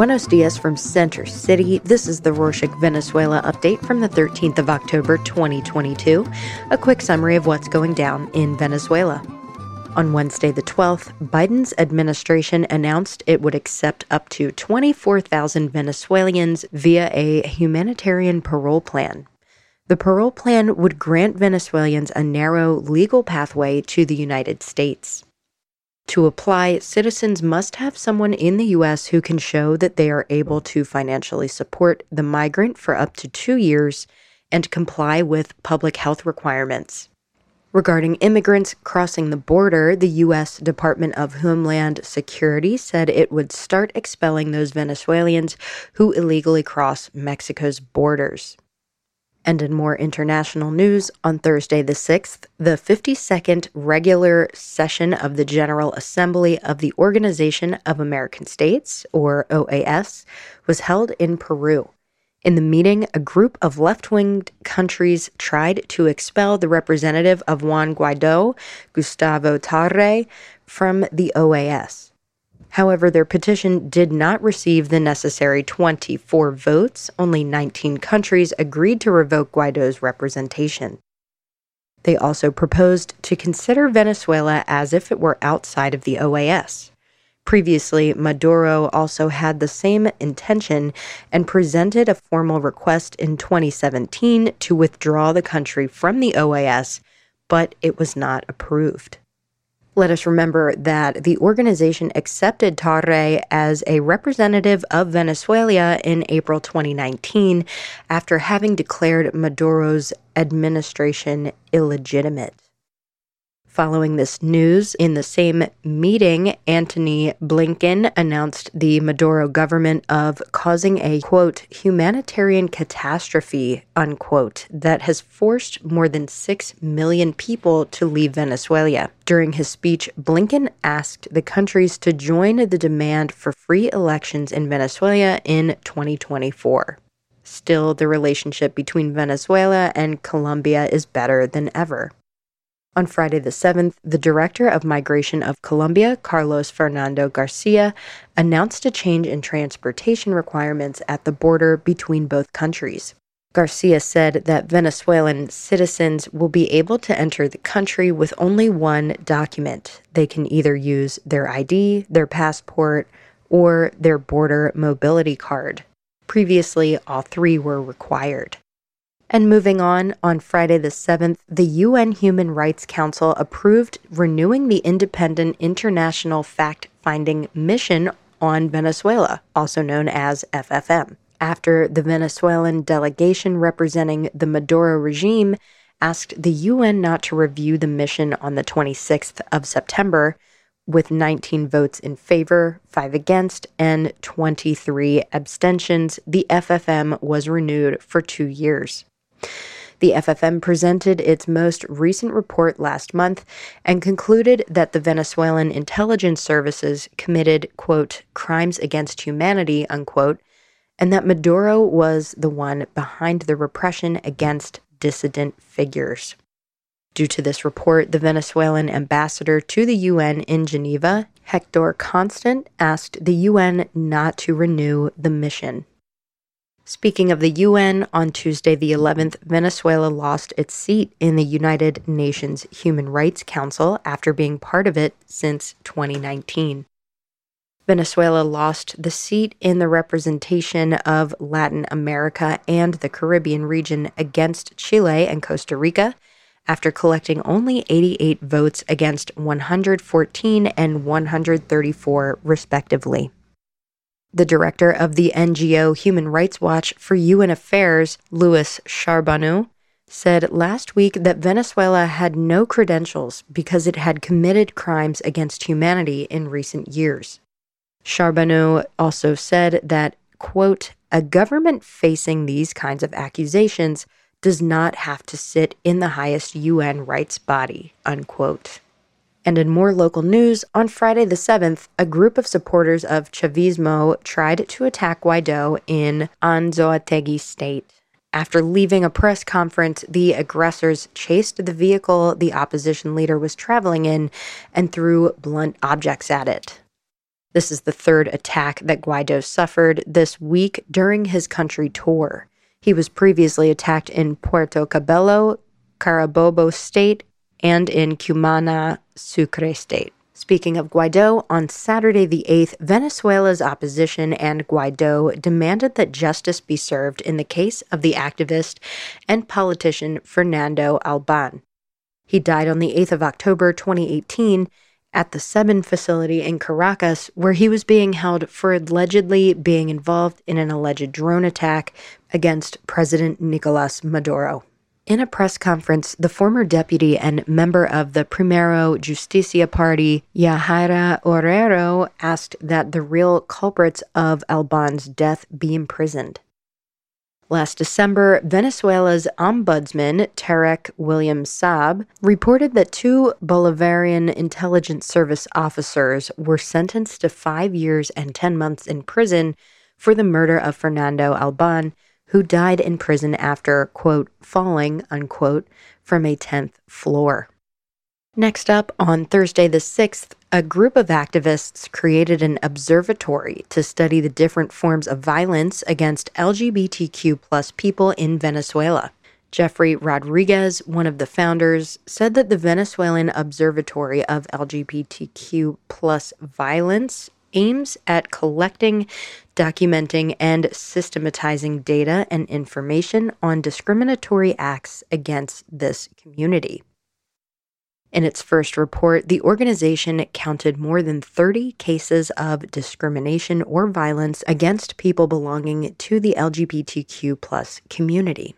Buenos dias from Center City. This is the Rorshok Venezuela update from the 13th of October 2022. A quick summary of what's going down in Venezuela. On Wednesday, the 12th, Biden's administration announced it would accept up to 24,000 Venezuelans via a humanitarian parole plan. The parole plan would grant Venezuelans a narrow legal pathway to the United States. To apply, citizens must have someone in the U.S. who can show that they are able to financially support the migrant for up to two years and comply with public health requirements. Regarding immigrants crossing the border, the U.S. Department of Homeland Security said it would start expelling those Venezuelans who illegally cross Mexico's borders. And in more international news, on Thursday the 6th, the 52nd regular session of the General Assembly of the Organization of American States, or OAS, was held in Peru. In the meeting, a group of left winged countries tried to expel the representative of Juan Guaido, Gustavo Tarre, from the OAS. However, their petition did not receive the necessary 24 votes. Only 19 countries agreed to revoke Guaido's representation. They also proposed to consider Venezuela as if it were outside of the OAS. Previously, Maduro also had the same intention and presented a formal request in 2017 to withdraw the country from the OAS, but it was not approved. Let us remember that the organization accepted Tarre as a representative of Venezuela in April 2019 after having declared Maduro's administration illegitimate. Following this news, in the same meeting, Antony Blinken announced the Maduro government of causing a quote humanitarian catastrophe unquote that has forced more than 6 million people to leave Venezuela. During his speech, Blinken asked the countries to join the demand for free elections in Venezuela in 2024. Still, the relationship between Venezuela and Colombia is better than ever. On Friday the 7th, the Director of Migration of Colombia, Carlos Fernando Garcia, announced a change in transportation requirements at the border between both countries. Garcia said that Venezuelan citizens will be able to enter the country with only one document. They can either use their ID, their passport, or their border mobility card. Previously, all three were required. And moving on, on Friday the 7th, the UN Human Rights Council approved renewing the independent international fact finding mission on Venezuela, also known as FFM, after the Venezuelan delegation representing the Maduro regime asked the UN not to review the mission on the 26th of September, with 19 votes in favor, 5 against, and 23 abstentions. The FFM was renewed for two years. The FFM presented its most recent report last month and concluded that the Venezuelan intelligence services committed, quote, crimes against humanity, unquote, and that Maduro was the one behind the repression against dissident figures. Due to this report, the Venezuelan ambassador to the UN in Geneva, Hector Constant, asked the UN not to renew the mission. Speaking of the UN, on Tuesday the 11th, Venezuela lost its seat in the United Nations Human Rights Council after being part of it since 2019. Venezuela lost the seat in the representation of Latin America and the Caribbean region against Chile and Costa Rica after collecting only 88 votes against 114 and 134, respectively. The director of the NGO Human Rights Watch for UN Affairs, Louis Charbonneau, said last week that Venezuela had no credentials because it had committed crimes against humanity in recent years. Charbonneau also said that, quote, a government facing these kinds of accusations does not have to sit in the highest UN rights body, unquote. And in more local news, on Friday the 7th, a group of supporters of Chavismo tried to attack Guaido in Anzoategui state. After leaving a press conference, the aggressors chased the vehicle the opposition leader was traveling in and threw blunt objects at it. This is the third attack that Guaido suffered this week during his country tour. He was previously attacked in Puerto Cabello, Carabobo State, and in Cumana, Sucre State. Speaking of Guaido, on Saturday the 8th, Venezuela's opposition and Guaido demanded that justice be served in the case of the activist and politician Fernando Alban. He died on the 8th of October 2018 at the SEBIN facility in Caracas, where he was being held for allegedly being involved in an alleged drone attack against President Nicolas Maduro. In a press conference, the former deputy and member of the Primero Justicia Party, Yahaira Forero, asked that the real culprits of Alban's death be imprisoned. Last December, Venezuela's ombudsman, Tarek William Saab, reported that two Bolivarian intelligence service officers were sentenced to five years and 10 months in prison for the murder of Fernando Alban who died in prison after, quote, falling, unquote, from a 10th floor. Next up, on Thursday the 6th, a group of activists created an observatory to study the different forms of violence against LGBTQ plus people in Venezuela. Jeffrey Rodriguez, one of the founders, said that the Venezuelan Observatory of LGBTQ plus violence aims at collecting, documenting, and systematizing data and information on discriminatory acts against this community. In its first report, the organization counted more than 30 cases of discrimination or violence against people belonging to the LGBTQ community.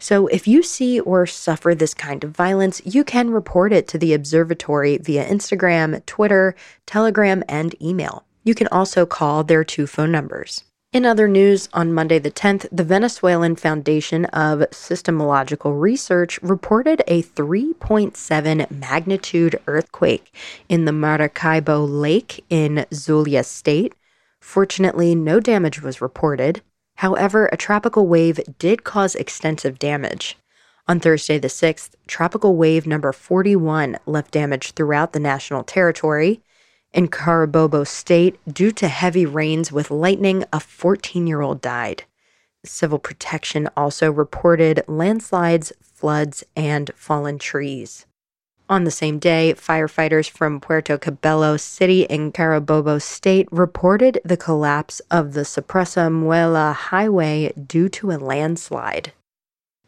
So, if you see or suffer this kind of violence, you can report it to the observatory via Instagram, Twitter, Telegram, and email. You can also call their two phone numbers. In other news, on Monday the 10th, the Venezuelan Foundation of Seismological Research reported a 3.7 magnitude earthquake in the Maracaibo Lake in Zulia State. Fortunately, no damage was reported. However, a tropical wave did cause extensive damage. On Thursday, the 6th, tropical wave number 41 left damage throughout the national territory. In Carabobo State, due to heavy rains with lightning, a 14 year old died. Civil Protection also reported landslides, floods, and fallen trees. On the same day, firefighters from Puerto Cabello City in Carabobo State reported the collapse of the Saprissa Muela Highway due to a landslide.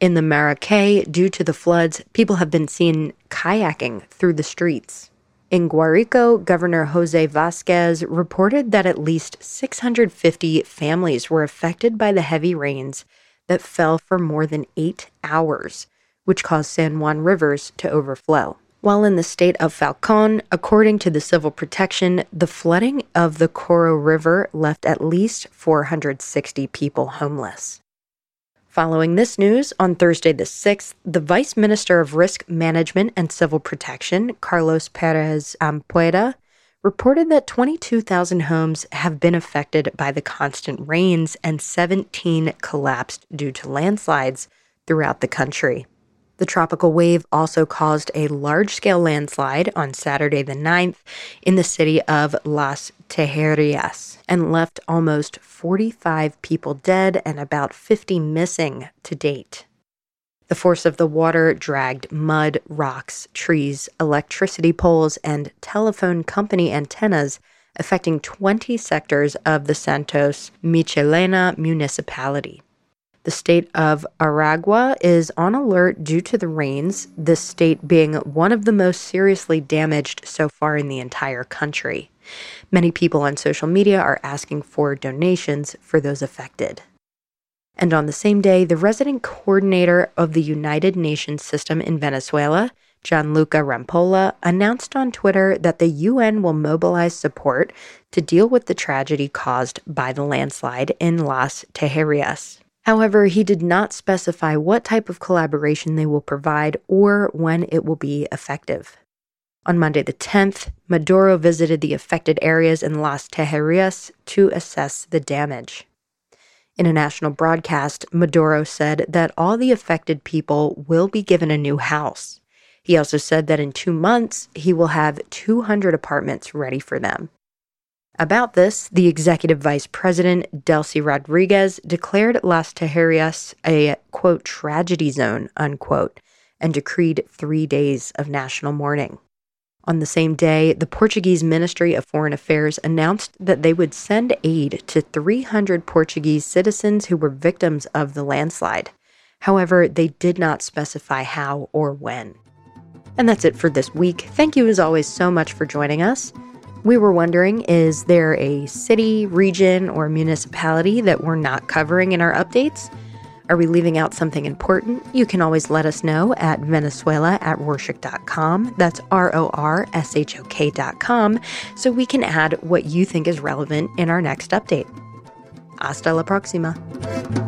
In the Maracay, due to the floods, people have been seen kayaking through the streets. In Guarico, Governor Jose Vasquez reported that at least 650 families were affected by the heavy rains that fell for more than eight hours, which caused San Juan rivers to overflow. While in the state of Falcon, according to the Civil Protection, the flooding of the Coro River left at least 460 people homeless. Following this news, on Thursday the 6th, the Vice Minister of Risk Management and Civil Protection, Carlos Perez Ampueda, reported that 22,000 homes have been affected by the constant rains and 17 collapsed due to landslides throughout the country. The tropical wave also caused a large scale landslide on Saturday the 9th in the city of Las Tejerias and left almost 45 people dead and about 50 missing to date. The force of the water dragged mud, rocks, trees, electricity poles, and telephone company antennas, affecting 20 sectors of the Santos Michelena municipality. The state of Aragua is on alert due to the rains, this state being one of the most seriously damaged so far in the entire country. Many people on social media are asking for donations for those affected. And on the same day, the resident coordinator of the United Nations system in Venezuela, Gianluca Rampolla, announced on Twitter that the UN will mobilize support to deal with the tragedy caused by the landslide in Las Tejerias. However, he did not specify what type of collaboration they will provide or when it will be effective. On Monday the 10th, Maduro visited the affected areas in Las Tejerias to assess the damage. In a national broadcast, Maduro said that all the affected people will be given a new house. He also said that in two months, he will have 200 apartments ready for them. About this, the executive vice president, Delcy Rodriguez, declared Las Tejerias a, quote, tragedy zone, unquote, and decreed three days of national mourning. On the same day, the Portuguese Ministry of Foreign Affairs announced that they would send aid to 300 Portuguese citizens who were victims of the landslide. However, they did not specify how or when. And that's it for this week. Thank you, as always, so much for joining us. We were wondering is there a city, region, or municipality that we're not covering in our updates? Are we leaving out something important? You can always let us know at Venezuela at Rorshok.com. That's R O R S H O K.com, so we can add what you think is relevant in our next update. Hasta la próxima.